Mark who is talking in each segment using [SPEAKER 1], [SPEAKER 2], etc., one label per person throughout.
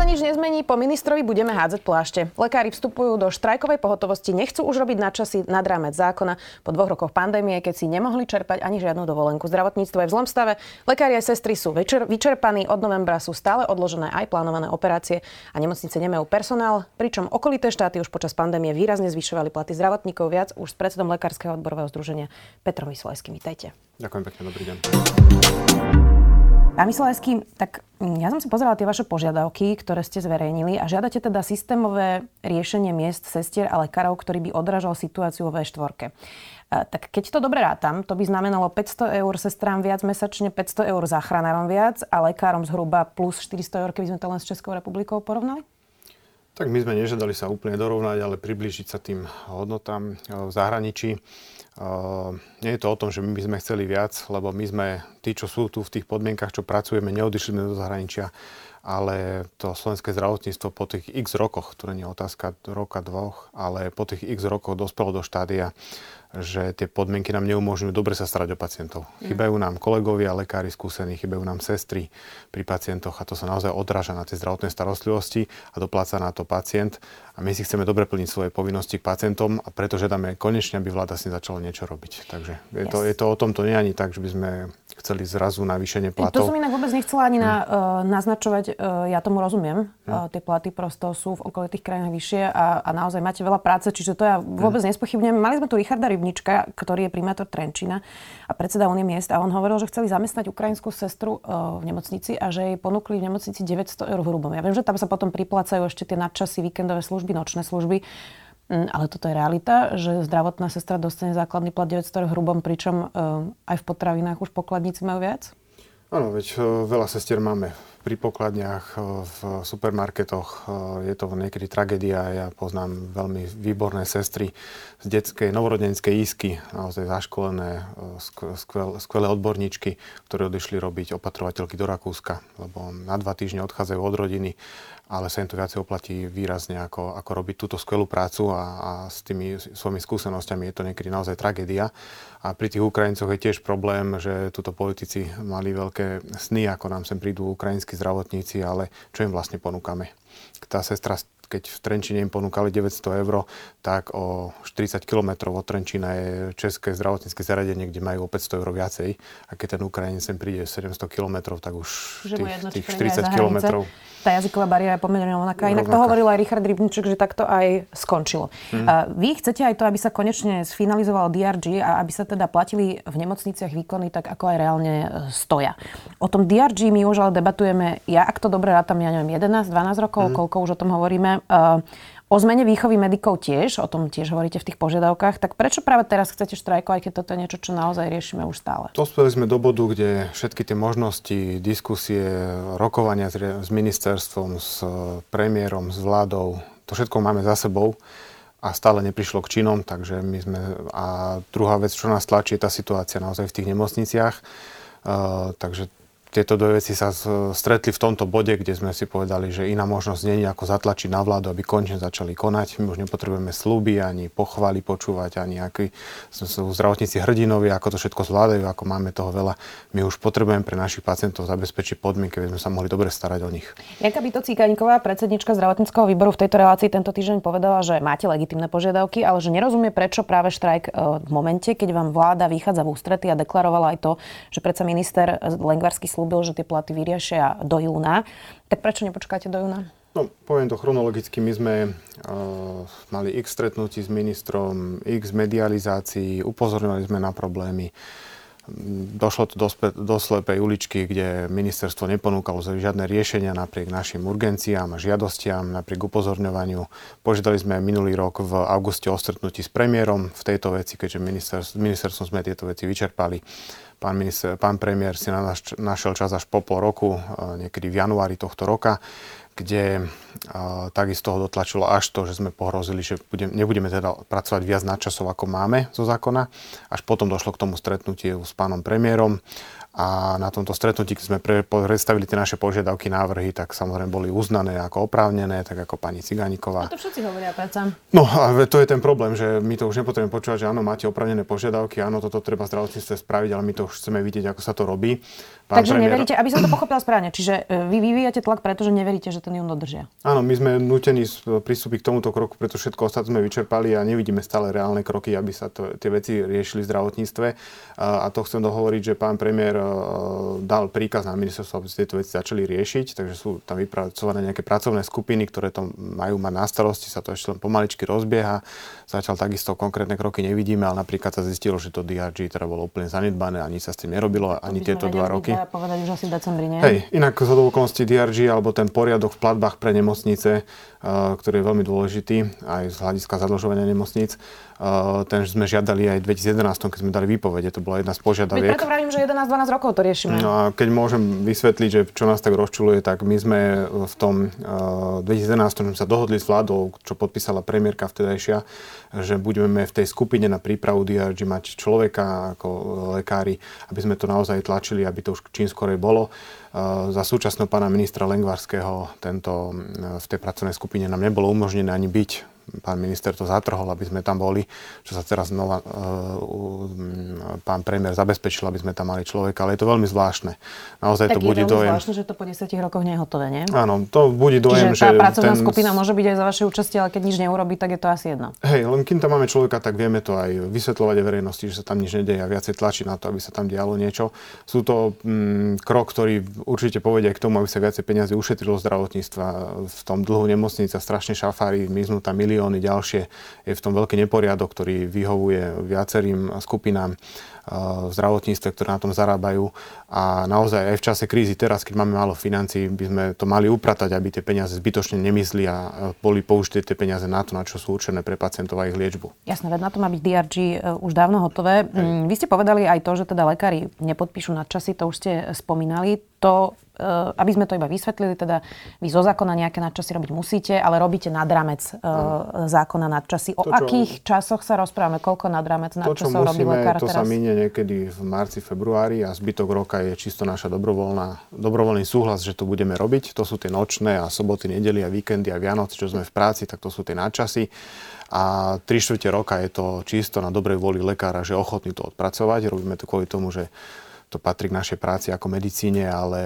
[SPEAKER 1] Sa nič nezmení, po ministrovi budeme hádzať plášte. Lekári vstupujú do štrajkovej pohotovosti, nechcú už robiť na časy nad rámec zákona. Po dvoch rokoch pandémie, keď si nemohli čerpať ani žiadnu dovolenku. Zdravotníctvo je v zlom stave, lekári a sestry sú večer, vyčerpaní, od novembra sú stále odložené aj plánované operácie a nemocnice nemajú personál, pričom okolité štáty už počas pandémie výrazne zvyšovali platy zdravotníkov viac už s predsedom Lekárskeho odborového združenia Petrom Vysolajským.
[SPEAKER 2] Ďakujem pekne, dobrý deň.
[SPEAKER 1] Pán Myslajský, tak ja som si pozerala tie vaše požiadavky, ktoré ste zverejnili a žiadate teda systémové riešenie miest sestier a lekárov, ktorý by odrážal situáciu vo V4. Tak keď to dobre rátam, to by znamenalo 500 eur sestrám viac mesačne, 500 eur záchranárom viac a lekárom zhruba plus 400 eur, keby sme to len s Českou republikou porovnali?
[SPEAKER 2] Tak my sme nežiadali sa úplne dorovnať, ale priblížiť sa tým hodnotám v zahraničí. Nie je to o tom, že my by sme chceli viac, lebo my sme tí, čo sú tu v tých podmienkach, čo pracujeme, neodišli sme do zahraničia, ale to slovenské zdravotníctvo po tých x rokoch, to nie je otázka roka, dvoch, ale po tých x rokoch dospelo do štádia, že tie podmienky nám neumožňujú dobre sa starať o pacientov. Mm. Chýbajú nám kolegovia, lekári skúsení, chýbajú nám sestry pri pacientoch a to sa naozaj odráža na tej zdravotnej starostlivosti a dopláca na to pacient. A my si chceme dobre plniť svoje povinnosti k pacientom a preto žiadame konečne, aby vláda si začala niečo robiť. Takže je, yes. to, je to o tom, to nie ani tak, že by sme chceli zrazu navýšenie platov.
[SPEAKER 1] To som inak vôbec nechcela ani na, uh, naznačovať, uh, ja tomu rozumiem. Uh, tie platy prosto sú v okolitých krajinách vyššie a, a naozaj máte veľa práce, čiže to ja vôbec mm. nespochybňujem. Mali sme tu Richarda Rybnička, ktorý je primátor Trenčína a predseda Unie miest a on hovoril, že chceli zamestnať ukrajinskú sestru uh, v nemocnici a že jej ponúkli v nemocnici 900 eur hrubom. Ja viem, že tam sa potom priplácajú ešte tie nadčasy, víkendové služby, nočné služby. Mm, ale toto je realita, že zdravotná sestra dostane základný plat 900 hrubom, pričom uh, aj v potravinách už pokladníci majú viac?
[SPEAKER 2] Áno, veď uh, veľa sestier máme pri pokladniach, uh, v supermarketoch. Je to niekedy tragédia. Ja poznám veľmi výborné sestry z detskej novorodenskej isky, naozaj zaškolené, skvel, skvelé odborníčky, ktoré odišli robiť opatrovateľky do Rakúska, lebo na dva týždne odchádzajú od rodiny ale sa im to viacej oplatí výrazne, ako, ako robiť túto skvelú prácu a, a s tými svojimi skúsenostiami je to niekedy naozaj tragédia. A pri tých Ukrajincoch je tiež problém, že túto politici mali veľké sny, ako nám sem prídu ukrajinskí zdravotníci, ale čo im vlastne ponúkame. Tá sestra keď v Trenčine im ponúkali 900 eur, tak o 40 km od Trenčína je české zdravotnícke zariadenie, kde majú o 500 eur viacej. A keď ten Ukrajinec sem príde 700 km, tak už tých, tých 40 km
[SPEAKER 1] tá jazyková bariéra je pomerne rovnaká. Inak to hovoril aj Richard Rybniček, že takto aj skončilo. Hmm. Vy chcete aj to, aby sa konečne sfinalizovalo DRG a aby sa teda platili v nemocniciach výkony tak, ako aj reálne e, stoja. O tom DRG my už ale debatujeme, ja ak to dobre rátam, ja neviem, 11-12 rokov, hmm. koľko už o tom hovoríme. O zmene výchovy medikov tiež, o tom tiež hovoríte v tých požiadavkách, tak prečo práve teraz chcete štrajkovať, keď toto je niečo, čo naozaj riešime už stále?
[SPEAKER 2] Dospeli sme do bodu, kde všetky tie možnosti, diskusie, rokovania s, ministerstvom, s premiérom, s vládou, to všetko máme za sebou a stále neprišlo k činom, takže my sme... A druhá vec, čo nás tlačí, je tá situácia naozaj v tých nemocniciach. Uh, takže tieto dve veci sa stretli v tomto bode, kde sme si povedali, že iná možnosť nie je ako zatlačiť na vládu, aby konečne začali konať. My už nepotrebujeme slúby, ani pochvály počúvať, ani akí sú zdravotníci hrdinovia, ako to všetko zvládajú, ako máme toho veľa. My už potrebujeme pre našich pacientov zabezpečiť podmienky, aby sme sa mohli dobre starať o nich.
[SPEAKER 1] Janka Bito Cíkaníková, predsednička zdravotníckého výboru v tejto relácii tento týždeň povedala, že máte legitimné požiadavky, ale že nerozumie, prečo práve štrajk e, v momente, keď vám vláda vychádza v ústrety a deklarovala aj to, že predsa minister Lengvarský slúbil, že tie platy vyriešia do júna. Tak prečo nepočkáte do júna?
[SPEAKER 2] No, poviem to chronologicky. My sme uh, mali x stretnutí s ministrom, x medializácií, upozorňovali sme na problémy. Došlo to do, spe, do slepej uličky, kde ministerstvo neponúkalo žiadne riešenia napriek našim urgenciám a žiadostiam, napriek upozorňovaniu. Požiadali sme minulý rok v auguste o stretnutí s premiérom v tejto veci, keďže ministerstv, ministerstvom sme tieto veci vyčerpali Pán, minister, pán premiér si našiel čas až po pol roku, e, niekedy v januári tohto roka, kde uh, takisto ho dotlačilo až to, že sme pohrozili, že budem, nebudeme teda pracovať viac na časov, ako máme zo zákona. Až potom došlo k tomu stretnutiu s pánom premiérom a na tomto stretnutí, keď sme pre, predstavili tie naše požiadavky, návrhy, tak samozrejme boli uznané ako oprávnené, tak ako pani Cigániková.
[SPEAKER 1] A to všetci hovoria predsa.
[SPEAKER 2] No a to je ten problém, že my to už nepotrebujeme počúvať, že áno, máte oprávnené požiadavky, áno, toto treba zdravotníctve spraviť, ale my to už chceme vidieť, ako sa to robí.
[SPEAKER 1] Pán Takže premiér... neveríte, aby som to pochopila správne, čiže e, vy vyvíjate tlak, pretože neveríte, že ten jún dodržia.
[SPEAKER 2] Áno, my sme nutení pristúpiť k tomuto kroku, pretože všetko ostatné sme vyčerpali a nevidíme stále reálne kroky, aby sa to, tie veci riešili v zdravotníctve. A, a to chcem dohovoriť, že pán premiér e, dal príkaz na ministerstvo, aby tieto veci začali riešiť, takže sú tam vypracované nejaké pracovné skupiny, ktoré to majú mať na starosti, sa to ešte len pomaličky rozbieha. Zatiaľ takisto konkrétne kroky nevidíme, ale napríklad sa zistilo, že to DRG teda bolo úplne zanedbané, ani sa s tým nerobilo, ani tieto dva roky.
[SPEAKER 1] povedať už asi v decembri, nie?
[SPEAKER 2] Hej, inak z okolností DRG alebo ten poriadok v platbách pre nemocnice, uh, ktorý je veľmi dôležitý aj z hľadiska zadlžovania nemocníc, uh, ten sme žiadali aj v 2011, keď sme dali výpovede, to bola jedna z požiadaviek.
[SPEAKER 1] preto vravím, že 11-12 rokov to riešime.
[SPEAKER 2] No a keď môžem vysvetliť, že čo nás tak rozčuluje, tak my sme v tom uh, 2011 sme sa dohodli s vládou, čo podpísala premiérka vtedajšia, že budeme v tej skupine na prípravu DRG mať človeka ako lekári, aby sme to naozaj tlačili, aby to už čím skorej bolo. Za súčasného pána ministra Lengvarského tento, v tej pracovnej skupine nám nebolo umožnené ani byť pán minister to zatrhol, aby sme tam boli, čo sa teraz znova uh, pán premiér zabezpečil, aby sme tam mali človeka, ale je to veľmi zvláštne.
[SPEAKER 1] Naozaj tak to bude dojem. zvláštne, že to po 10 rokoch nie je hotové, nie?
[SPEAKER 2] Áno, to bude dojem,
[SPEAKER 1] Čiže tá že pracovná ten... skupina môže byť aj za vaše účastie, ale keď nič neurobí, tak je to asi jedno.
[SPEAKER 2] Hej, len kým tam máme človeka, tak vieme to aj vysvetľovať verejnosti, že sa tam nič nedeje a viacej tlačiť na to, aby sa tam dialo niečo. Sú to mm, krok, ktorý určite povedia k tomu, aby sa viacej peniazy ušetrilo zdravotníctva. V tom dlhu nemocnica strašne šafári, miznú tam milióny milióny ďalšie. Je v tom veľký neporiadok, ktorý vyhovuje viacerým skupinám v zdravotníctve, ktoré na tom zarábajú. A naozaj aj v čase krízy teraz, keď máme málo financií, by sme to mali upratať, aby tie peniaze zbytočne nemysli a boli použité tie peniaze na to, na čo sú určené pre pacientov a ich liečbu.
[SPEAKER 1] Jasné, veď na to má byť DRG e, už dávno hotové. Hej. Mm, vy ste povedali aj to, že teda lekári nepodpíšu nadčasy, to už ste spomínali. To Eh, aby sme to iba vysvetlili, teda vy zo zákona nejaké nadčasy robiť musíte, ale robíte nad rámec uh, zákona nadčasy. O to, čo, akých časoch sa rozprávame? Koľko nad rámec nadčasov robí lekár
[SPEAKER 2] to teraz? To sa minie niekedy v marci, februári a zbytok roka je čisto naša dobrovoľná, dobrovoľný súhlas, že to budeme robiť. To sú tie nočné a soboty, nedely a víkendy a Vianoce, čo sme v práci, tak to sú tie nadčasy a tri štvrte roka je to čisto na dobrej vôli lekára, že ochotný to odpracovať. Robíme to kvôli tomu, že to patrí k našej práci ako medicíne, ale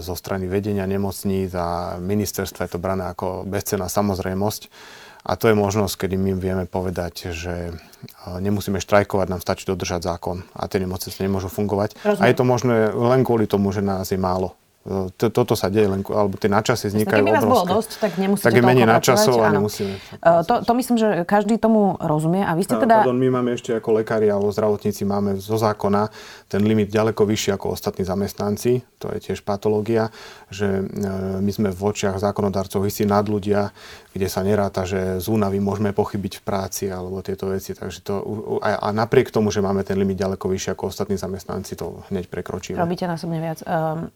[SPEAKER 2] zo strany vedenia nemocníc a ministerstva je to brané ako bezcená samozrejmosť. A to je možnosť, kedy my vieme povedať, že nemusíme štrajkovať, nám stačí dodržať zákon a tie nemocnice nemôžu fungovať. Rozumiem. A je to možné len kvôli tomu, že nás je málo toto sa deje, len, alebo tie načasy vznikajú
[SPEAKER 1] Keby nás bolo dosť, tak nemusíte
[SPEAKER 2] Tak je menej načasov a nemusíme.
[SPEAKER 1] Uh, to, to myslím, že každý tomu rozumie. A vy ste teda...
[SPEAKER 2] Pardon, my máme ešte ako lekári alebo zdravotníci máme zo zákona ten limit ďaleko vyšší ako ostatní zamestnanci. To je tiež patológia, že my sme v očiach zákonodarcov istí nad ľudia, kde sa neráta, že z únavy môžeme pochybiť v práci alebo tieto veci. Takže to, a, a napriek tomu, že máme ten limit ďaleko vyšší ako ostatní zamestnanci, to hneď prekročíme.
[SPEAKER 1] Robíte násobne viac. Um,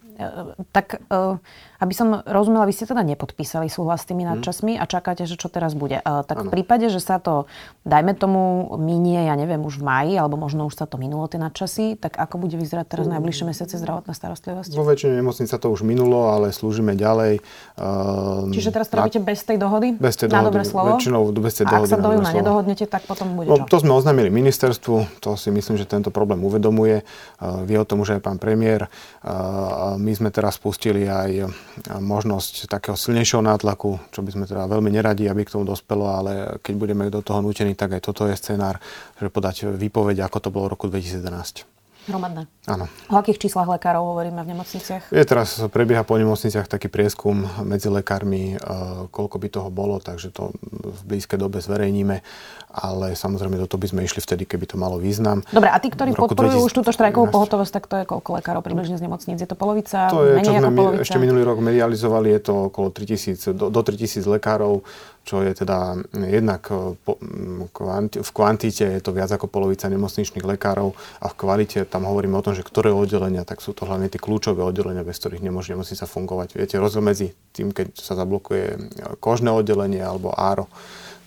[SPEAKER 1] tak uh, aby som rozumela, vy ste teda nepodpísali súhlas s tými mhm. nadčasmi a čakáte, že čo teraz bude. Uh, tak ano. v prípade, že sa to, dajme tomu, minie, ja neviem, už v maji, alebo možno už sa to minulo tie nadčasy, tak ako bude vyzerať teraz mm. najbližšie mesiace zdravotná starostlivosť?
[SPEAKER 2] Vo väčšine nemocnic sa to už minulo, ale slúžime ďalej.
[SPEAKER 1] Uh, Čiže teraz to robíte bez tej dohody?
[SPEAKER 2] Bez tej dohody. Na dobré
[SPEAKER 1] slovo?
[SPEAKER 2] Väčšinou bez tej
[SPEAKER 1] dohody. A ak sa do júna nedohodnete, tak potom bude
[SPEAKER 2] no, čo? To sme oznámili ministerstvu, to si myslím, že tento problém uvedomuje. Uh, vie o tom, že aj pán premiér. Uh, my sme teraz spustili aj možnosť takého silnejšieho nátlaku, čo by sme teda veľmi neradi, aby k tomu dospelo, ale keď budeme do toho nutení, tak aj toto je scenár, že podať výpoveď, ako to bolo v roku 2011.
[SPEAKER 1] Hromadné.
[SPEAKER 2] Áno.
[SPEAKER 1] O akých číslach lekárov hovoríme v nemocniciach?
[SPEAKER 2] Je teraz, prebieha po nemocniciach taký prieskum medzi lekármi, e, koľko by toho bolo, takže to v blízkej dobe zverejníme, ale samozrejme do toho by sme išli vtedy, keby to malo význam.
[SPEAKER 1] Dobre, a tí, ktorí podporujú 20... už túto štrajkovú pohotovosť, tak to je koľko lekárov približne z nemocníc? Je to polovica?
[SPEAKER 2] To je, čo sme polovica? ešte minulý rok medializovali, je to okolo 3000, do, do 3000 lekárov čo je teda jednak v kvantite je to viac ako polovica nemocničných lekárov a v kvalite tam hovoríme o tom, že ktoré oddelenia, tak sú to hlavne tie kľúčové oddelenia, bez ktorých nemôže nemocnica fungovať. Viete, rozdiel medzi tým, keď sa zablokuje kožné oddelenie alebo áro.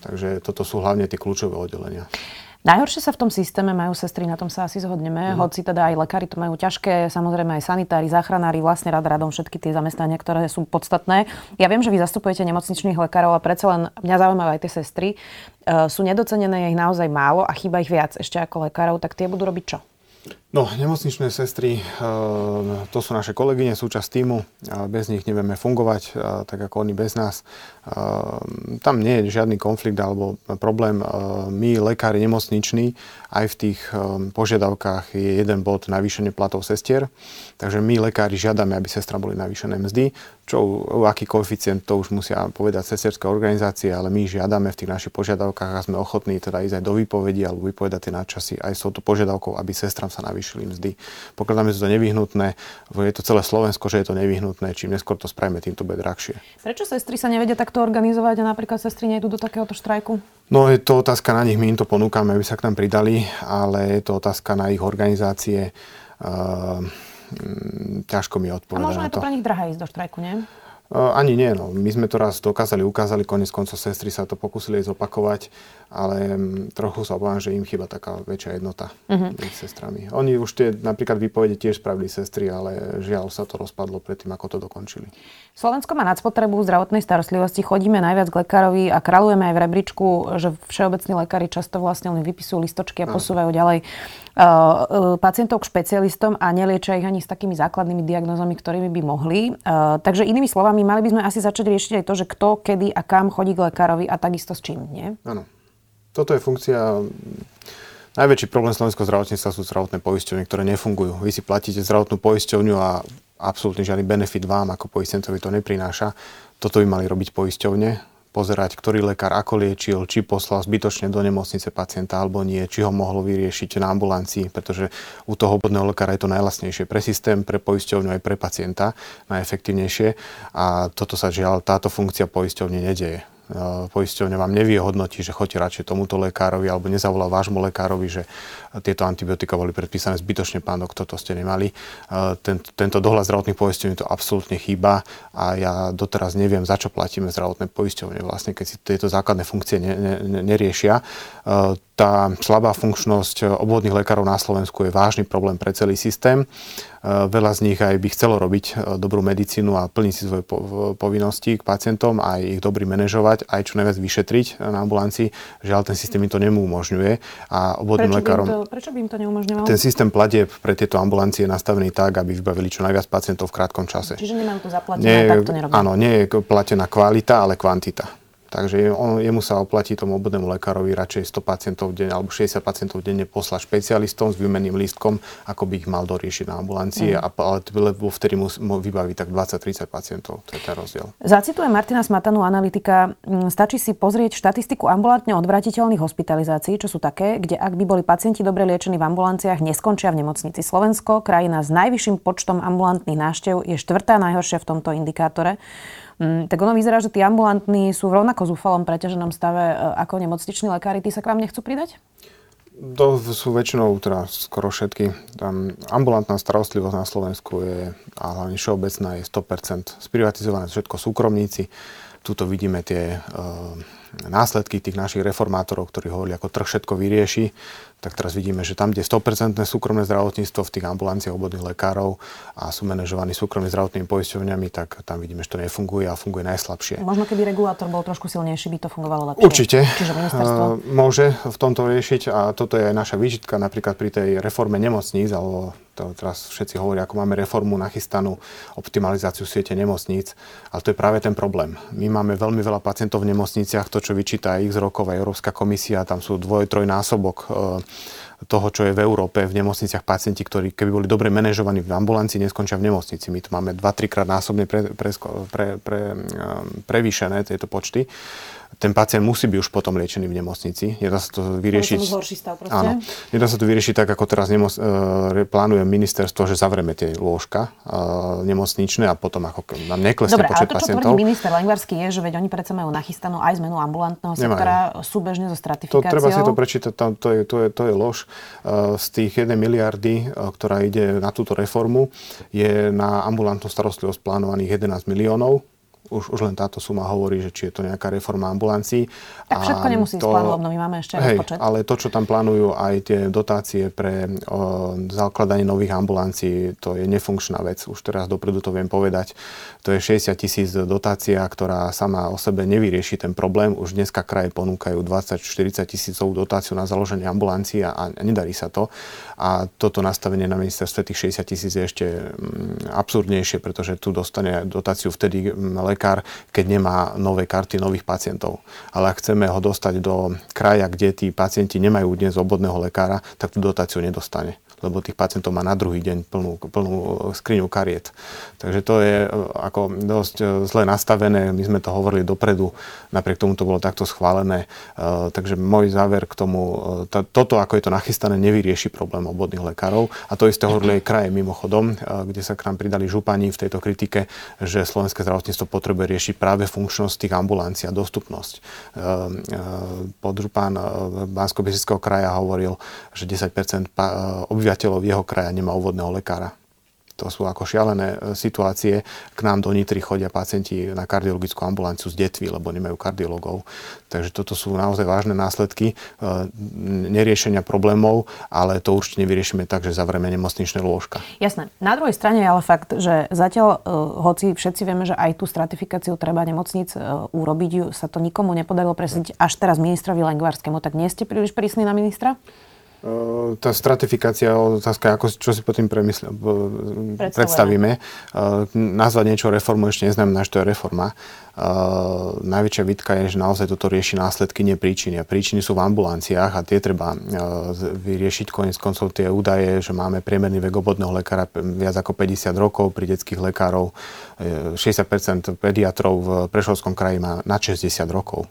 [SPEAKER 2] Takže toto sú hlavne tie kľúčové oddelenia.
[SPEAKER 1] Najhoršie sa v tom systéme majú sestry, na tom sa asi zhodneme, mm. hoci teda aj lekári to majú ťažké, samozrejme aj sanitári, záchranári, vlastne rad radom všetky tie zamestnania, ktoré sú podstatné. Ja viem, že vy zastupujete nemocničných lekárov a predsa len mňa zaujímavé aj tie sestry. Uh, sú nedocenené, je ich naozaj málo a chýba ich viac ešte ako lekárov, tak tie budú robiť čo?
[SPEAKER 2] No, nemocničné sestry, eh, to sú naše kolegyne, súčasť týmu. Bez nich nevieme fungovať, eh, tak ako oni bez nás. Eh, tam nie je žiadny konflikt alebo problém. My, lekári nemocniční, aj v tých požiadavkách je jeden bod navýšenie platov sestier. Takže my, lekári, žiadame, aby sestra boli navýšené mzdy. Čo, aký koeficient, to už musia povedať sestierské organizácie, ale my žiadame v tých našich požiadavkách a sme ochotní teda ísť aj do výpovedí alebo vypovedať tie nadčasy aj s touto požiadavkou, aby sestram sa navýšili navýšili mzdy. Pokladáme to za nevyhnutné, je to celé Slovensko, že je to nevyhnutné, čím neskôr to spravíme, tým to bude drahšie.
[SPEAKER 1] Prečo sestry sa nevedia takto organizovať a napríklad sestry nejdu do takéhoto štrajku?
[SPEAKER 2] No je to otázka na nich, my im to ponúkame, aby sa k nám pridali, ale je to otázka na ich organizácie. Uh, ťažko mi odpovedať. A
[SPEAKER 1] možno je to, to pre nich drahé ísť do štrajku, nie?
[SPEAKER 2] Ani nie, no. My sme to raz dokázali, ukázali, konec koncov sestry sa to pokusili zopakovať, ale mm, trochu sa obávam, že im chyba taká väčšia jednota uh-huh. s sestrami. Oni už tie napríklad výpovede tiež spravili sestry, ale žiaľ sa to rozpadlo predtým, ako to dokončili.
[SPEAKER 1] Slovensko má nadspotrebu zdravotnej starostlivosti, chodíme najviac k lekárovi a kráľujeme aj v rebríčku, že všeobecní lekári často vlastne len vypisujú listočky a posúvajú ďalej pacientov k špecialistom a neliečia ich ani s takými základnými diagnózami, ktorými by mohli. Takže inými slovami, mali by sme asi začať riešiť aj to, že kto, kedy a kam chodí k lekárovi a takisto s čím, nie?
[SPEAKER 2] Áno. Toto je funkcia Najväčší problém slovenského zdravotníctva sú zdravotné poisťovne, ktoré nefungujú. Vy si platíte zdravotnú poisťovňu a absolútne žiadny benefit vám ako poistencovi to neprináša. Toto by mali robiť poisťovne, pozerať, ktorý lekár ako liečil, či poslal zbytočne do nemocnice pacienta alebo nie, či ho mohlo vyriešiť na ambulancii, pretože u toho obvodného lekára je to najlasnejšie pre systém, pre poisťovňu aj pre pacienta, najefektívnejšie. A toto sa žiaľ, táto funkcia poisťovne nedeje. E, poisťovňa vám nevie hodnotiť, že chodíte radšej tomuto lekárovi alebo nezavolal vášmu lekárovi, že tieto antibiotika boli predpísané zbytočne, pán doktor, to ste nemali. E, tento, tento dohľad zdravotných poisťovní to absolútne chýba a ja doteraz neviem, za čo platíme zdravotné poisťovne, vlastne keď si tieto základné funkcie ne, ne, neriešia. E, tá slabá funkčnosť obvodných lekárov na Slovensku je vážny problém pre celý systém. Veľa z nich aj by chcelo robiť dobrú medicínu a plniť si svoje povinnosti k pacientom, aj ich dobrý manažovať operovať, aj čo najviac vyšetriť na ambulancii. Žiaľ, ten systém im to nemôžňuje. A obvodným
[SPEAKER 1] prečo
[SPEAKER 2] lekárom...
[SPEAKER 1] By to, prečo by im to neumožňovalo?
[SPEAKER 2] Ten systém platieb pre tieto ambulancie je nastavený tak, aby vybavili čo najviac pacientov v krátkom čase.
[SPEAKER 1] Čiže nemajú to zaplatené, nie, tak to nerobia.
[SPEAKER 2] Áno, nie je platená kvalita, ale kvantita. Takže on, jemu sa oplatí tomu obvodnému lekárovi radšej 100 pacientov deň alebo 60 pacientov denne poslať špecialistom s výmenným lístkom, ako by ich mal doriešiť na ambulancii, mm. a, ale lebo vtedy mu, mu vybaví tak 20-30 pacientov. To je ten rozdiel.
[SPEAKER 1] Zacitujem Martina Smatanu, analytika. Mm, stačí si pozrieť štatistiku ambulantne odvratiteľných hospitalizácií, čo sú také, kde ak by boli pacienti dobre liečení v ambulanciách, neskončia v nemocnici. Slovensko, krajina s najvyšším počtom ambulantných náštev, je štvrtá najhoršia v tomto indikátore. Mm, tak ono vyzerá, že tí ambulantní sú v rovnako zúfalom preťaženom stave e, ako nemocniční lekári. Tí sa k vám nechcú pridať?
[SPEAKER 2] To sú väčšinou, teda skoro všetky. Tam ambulantná starostlivosť na Slovensku je, a hlavne všeobecná, je 100% sprivatizované, všetko súkromníci. Tuto vidíme tie uh, následky tých našich reformátorov, ktorí hovorili, ako trh všetko vyrieši, tak teraz vidíme, že tam, kde je 100% súkromné zdravotníctvo v tých ambulanciách obvodných lekárov a sú manažovaní súkromnými zdravotnými poisťovňami, tak tam vidíme, že to nefunguje a funguje najslabšie.
[SPEAKER 1] Možno keby regulátor bol trošku silnejší, by to fungovalo lepšie.
[SPEAKER 2] Určite.
[SPEAKER 1] Čiže ministerstvo?
[SPEAKER 2] Môže v tomto riešiť a toto je aj naša výčitka napríklad pri tej reforme nemocníc alebo to teraz všetci hovoria, ako máme reformu nachystanú, optimalizáciu siete nemocníc, ale to je práve ten problém. My máme veľmi veľa pacientov v nemocniciach, to, čo vyčíta x rokov aj Európska komisia, tam sú dvoj, trojnásobok e, toho, čo je v Európe, v nemocniciach pacienti, ktorí keby boli dobre manažovaní v ambulancii, neskončia v nemocnici. My tu máme 2-3 krát násobne pre, pre, pre, pre, e, prevýšené tieto počty ten pacient musí byť už potom liečený v nemocnici. Nedá sa to vyriešiť...
[SPEAKER 1] To stav proste.
[SPEAKER 2] Áno. Nedá sa to vyriešiť tak, ako teraz nemoc, e, plánuje ministerstvo, že zavrieme tie lôžka e, nemocničné a potom ako nám neklesne
[SPEAKER 1] Dobre,
[SPEAKER 2] počet
[SPEAKER 1] ale to, čo
[SPEAKER 2] pacientov.
[SPEAKER 1] tvrdí minister Lengvarský je, že veď oni predsa majú nachystanú aj zmenu ambulantného sektora Nemajú. súbežne so stratifikáciou.
[SPEAKER 2] To treba si to prečítať, tam, to, je, to, je, to je lož. E, z tých 1 miliardy, e, ktorá ide na túto reformu, je na ambulantnú starostlivosť plánovaných 11 miliónov Už, už len táto suma hovorí, že či je to nejaká reforma ambulancií.
[SPEAKER 1] Tak všetko nemusí to, ísť my máme ešte hej, rozpočet.
[SPEAKER 2] Ale to, čo tam plánujú, aj tie dotácie pre o, zakladanie nových ambulancií, to je nefunkčná vec. Už teraz dopredu to viem povedať. To je 60 tisíc dotácia, ktorá sama o sebe nevyrieši ten problém. Už dneska kraje ponúkajú 20-40 tisícovú dotáciu na založenie ambulancií a, a nedarí sa to. A toto nastavenie na ministerstve tých 60 tisíc je ešte mm, absurdnejšie, pretože tu dostane dotáciu vtedy mm, lekár, keď nemá nové karty nových pacientov. Ale ak chceme ho dostať do kraja, kde tí pacienti nemajú dnes obvodného lekára, tak tú dotáciu nedostane lebo tých pacientov má na druhý deň plnú, plnú skriňu kariet. Takže to je e, ako dosť e, zle nastavené, my sme to hovorili dopredu, napriek tomu to bolo takto schválené. E, takže môj záver k tomu, toto ako je to nachystané, nevyrieši problém obvodných lekárov. A to isté hovorili aj kraje mimochodom, kde sa k nám pridali župani v tejto kritike, že slovenské zdravotníctvo potrebuje riešiť práve funkčnosť tých ambulancií a dostupnosť. Podžupan bansko kraja hovoril, že 10% obyvateľov obyvateľov jeho kraja nemá úvodného lekára. To sú ako šialené e, situácie. K nám do Nitry chodia pacienti na kardiologickú ambulanciu z detvy, lebo nemajú kardiologov. Takže toto sú naozaj vážne následky e, neriešenia problémov, ale to určite nevyriešime tak, že zavrieme nemocničné lôžka.
[SPEAKER 1] Jasné. Na druhej strane je ale fakt, že zatiaľ, e, hoci všetci vieme, že aj tú stratifikáciu treba nemocnic urobiť, sa to nikomu nepodarilo presediť až teraz ministrovi Lengvarskému. Tak nie ste príliš prísni na ministra?
[SPEAKER 2] Ehm, tá stratifikácia, otázka, ako, čo si po tým premysle, predstavíme. Uh, nazvať niečo reformou ešte neznamená, že to je reforma. Uh, najväčšia výtka je, že naozaj toto rieši následky, nie príčiny. A príčiny sú v ambulanciách a tie treba vyriešiť konec koncov tie údaje, že máme priemerný vek obodného lekára viac ako 50 rokov, pri detských lekárov 60% pediatrov v Prešovskom kraji má na 60 rokov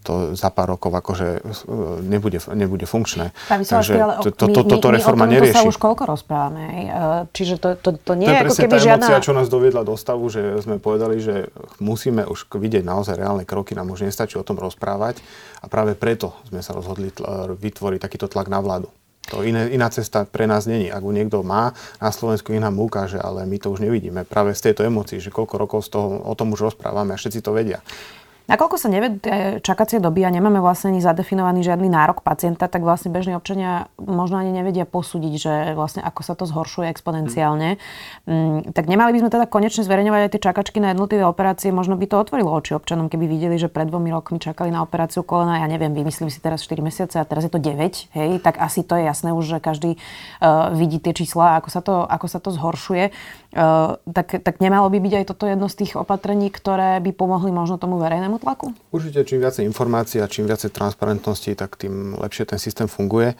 [SPEAKER 2] to za pár rokov akože e, nebude, nebude funkčné.
[SPEAKER 1] Takže ale to, to, to, toto reforma my, my nerieši. sa už koľko rozprávame. E, čiže to, to, to nie to je ako keby
[SPEAKER 2] tá
[SPEAKER 1] žiadna...
[SPEAKER 2] Emócia, čo nás doviedla do stavu, že sme povedali, že musíme už vidieť naozaj reálne kroky, nám už nestačí o tom rozprávať a práve preto sme sa rozhodli tl- vytvoriť takýto tlak na vládu. To iné, iná cesta pre nás není. Ak ho niekto má na Slovensku, nech nám ukáže, ale my to už nevidíme. Práve z tejto emócii, že koľko rokov z toho, o tom už rozprávame a všetci to vedia.
[SPEAKER 1] Nakoľko sa nevedú čakacie doby a nemáme vlastne ani zadefinovaný žiadny nárok pacienta, tak vlastne bežní občania možno ani nevedia posúdiť, že vlastne ako sa to zhoršuje exponenciálne. Mm. Tak nemali by sme teda konečne zverejňovať aj tie čakačky na jednotlivé operácie. Možno by to otvorilo oči občanom, keby videli, že pred dvomi rokmi čakali na operáciu kolena, ja neviem, vymyslím si teraz 4 mesiace a teraz je to 9, hej, tak asi to je jasné už, že každý uh, vidí tie čísla, ako sa to, ako sa to zhoršuje. Uh, tak, tak nemalo by byť aj toto jedno z tých opatrení, ktoré by pomohli možno tomu verejnému tlaku?
[SPEAKER 2] Určite, čím viacej informácií a čím viacej transparentnosti, tak tým lepšie ten systém funguje.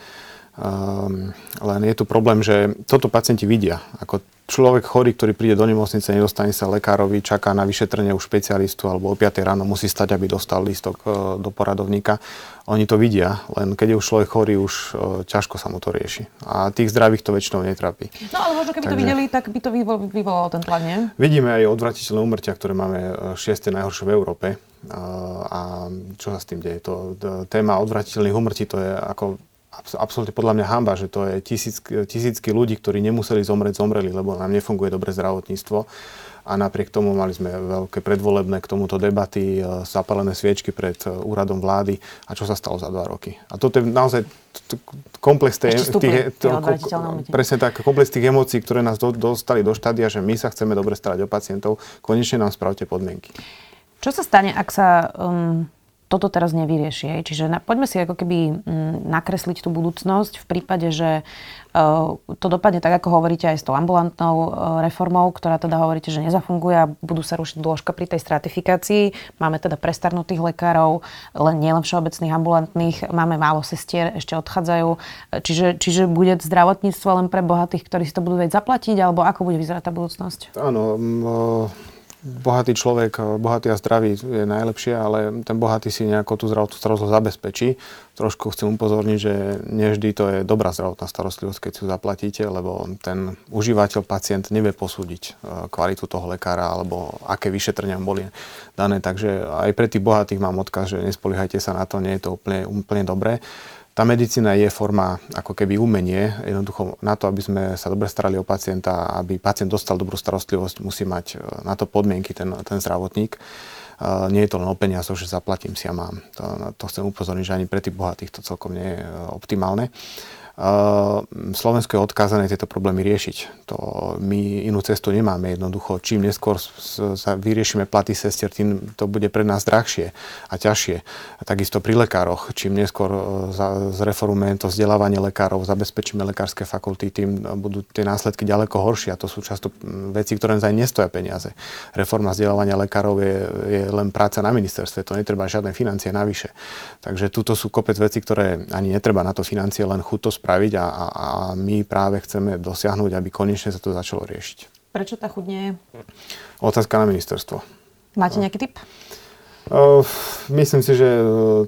[SPEAKER 2] Um, len je tu problém, že toto pacienti vidia. Ako človek chorý, ktorý príde do nemocnice, nedostane sa lekárovi, čaká na vyšetrenie u špecialistu alebo o 5 ráno musí stať, aby dostal lístok uh, do poradovníka. Oni to vidia, len keď je už človek chorý, už uh, ťažko sa mu to rieši. A tých zdravých to väčšinou netrapí.
[SPEAKER 1] No ale možno keby Takže, to videli, tak by to vyvolalo ten tlak, nie?
[SPEAKER 2] Vidíme aj odvratiteľné umrtia, ktoré máme 6. najhoršie v Európe a čo sa s tým deje? To téma odvratiteľných umrtí, to je ako absolútne podľa mňa hamba, že to je tisíc, tisícky ľudí, ktorí nemuseli zomrieť, zomreli, lebo nám nefunguje dobre zdravotníctvo. A napriek tomu mali sme veľké predvolebné k tomuto debaty, e, zapálené sviečky pred e, úradom vlády. A čo sa stalo za dva roky? A toto je naozaj komplex tej, tých, to, presne tak, komplex tých emócií, ktoré nás do, dostali do štádia, že my sa chceme dobre starať o pacientov, konečne nám spravte podmienky.
[SPEAKER 1] Čo sa stane, ak sa um, toto teraz nevyrieši? Čiže na, poďme si ako keby um, nakresliť tú budúcnosť v prípade, že uh, to dopadne tak, ako hovoríte aj s tou ambulantnou uh, reformou, ktorá teda hovoríte, že nezafunguje a budú sa rušiť dĺžka pri tej stratifikácii. Máme teda prestarnutých lekárov, len nielen všeobecných ambulantných, máme málo sestier, ešte odchádzajú. Čiže, čiže bude zdravotníctvo len pre bohatých, ktorí si to budú vedieť zaplatiť, alebo ako bude vyzerať tá budúcnosť?
[SPEAKER 2] Áno, bohatý človek, eh, bohatý a zdravý je najlepšie, ale ten bohatý si nejako tú zdravotnú starostlivosť zabezpečí. Trošku chcem upozorniť, že nevždy to je dobrá zdravotná starostlivosť, keď si zaplatíte, lebo ten užívateľ, pacient nevie posúdiť eh, kvalitu toho lekára alebo aké vyšetrenia boli dané. Takže aj pre tých bohatých mám odkaz, že nespoliehajte sa na to, nie je to úplne, úplne dobré. Tá medicína je forma ako keby umenie. Jednoducho na to, aby sme sa dobre starali o pacienta, aby pacient dostal dobrú starostlivosť, musí mať e, na to podmienky ten, ten zdravotník. Uh, nie je to len o peniazoch, že zaplatím si a mám. To, to chcem upozorniť, že ani pre tých bohatých to celkom nie je optimálne. Ehm, Slovensko je odkázané tieto problémy riešiť. To my inú cestu nemáme jednoducho. Čím neskôr sa vyriešime platy sestier, tým to bude pre nás drahšie a ťažšie. A takisto pri lekároch. Čím neskôr e, zreformujeme to vzdelávanie lekárov, zabezpečíme lekárske fakulty, tým budú tie následky ďaleko horšie. A to sú často veci, ktoré aj nestoja peniaze. Reforma vzdelávania lekárov je, je len práca na ministerstve. To netreba žiadne financie navyše. Takže tuto sú kopec veci, ktoré ani netreba na to financie, len chuť to spraviť a, a, a my práve chceme dosiahnuť, aby konečne sa to začalo riešiť.
[SPEAKER 1] Prečo tá chuť nie je?
[SPEAKER 2] Otázka na ministerstvo.
[SPEAKER 1] Máte nejaký tip?
[SPEAKER 2] Uh, myslím si, že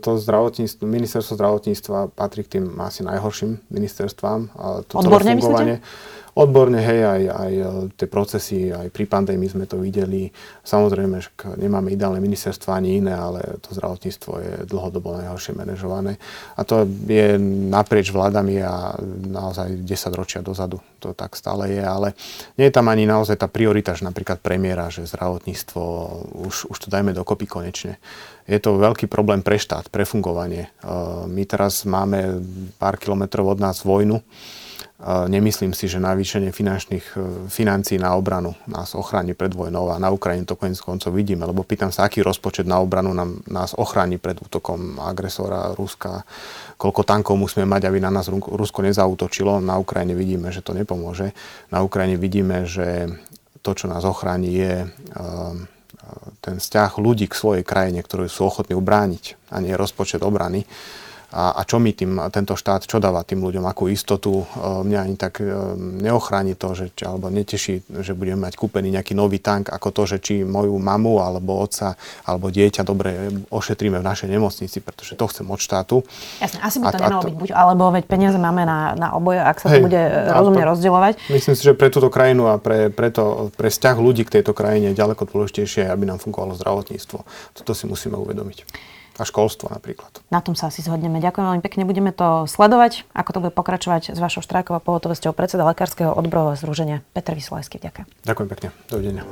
[SPEAKER 2] to zdravotníctvo, ministerstvo zdravotníctva patrí k tým asi najhorším ministerstvám.
[SPEAKER 1] Odborne myslíte?
[SPEAKER 2] Odborne, hej, aj, aj e, tie procesy, aj pri pandémii sme to videli. Samozrejme, že nemáme ideálne ministerstvo ani iné, ale to zdravotníctvo je dlhodobo najhoršie manažované. A to je naprieč vládami a naozaj 10 ročia dozadu to tak stále je, ale nie je tam ani naozaj tá priorita, že napríklad premiéra, že zdravotníctvo, už, už to dajme dokopy konečne. Je to veľký problém pre štát, pre fungovanie. E, my teraz máme pár kilometrov od nás vojnu, Nemyslím si, že navýšenie finančných e, financií na obranu nás ochráni pred vojnou a na Ukrajine to konec koncov vidíme, lebo pýtam sa, aký rozpočet na obranu nám, nás ochráni pred útokom agresora Ruska, koľko tankov musíme mať, aby na nás Rusko nezautočilo. Na Ukrajine vidíme, že to nepomôže. Na Ukrajine vidíme, že to, čo nás ochráni, je e, ten vzťah ľudí k svojej krajine, ktorú sú ochotní ubrániť a nie rozpočet obrany a, a čo mi tým, tento štát, čo dáva tým ľuďom, akú istotu. E, mňa ani tak e, neochráni to, že, alebo neteší, že budeme mať kúpený nejaký nový tank, ako to, že či moju mamu, alebo otca, alebo dieťa dobre ošetríme v našej nemocnici, pretože to chcem od štátu.
[SPEAKER 1] Jasne, asi by to a, nemalo to... byť buď alebo, veď peniaze máme na, na oboje, ak sa hej, to bude rozumne rozdielovať.
[SPEAKER 2] Myslím si, že pre túto krajinu a pre, pre, to, pre vzťah ľudí k tejto krajine je ďaleko dôležitejšie, aby nám fungovalo zdravotníctvo. Toto si musíme uvedomiť a školstvo napríklad.
[SPEAKER 1] Na tom sa asi zhodneme. Ďakujem veľmi pekne. Budeme to sledovať, ako to bude pokračovať s vašou štrajkovou pohotovosťou predseda Lekárskeho odborového združenia Peter Vysolajský. Ďakujem.
[SPEAKER 2] Ďakujem pekne. Dovidenia.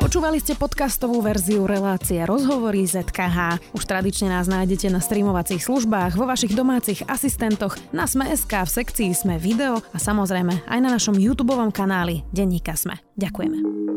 [SPEAKER 1] Počúvali ste podcastovú verziu relácie Rozhovory ZKH. Už tradične nás nájdete na streamovacích službách, vo vašich domácich asistentoch, na Sme.sk, v sekcii Sme video a samozrejme aj na našom YouTube kanáli Denníka Sme. Ďakujeme.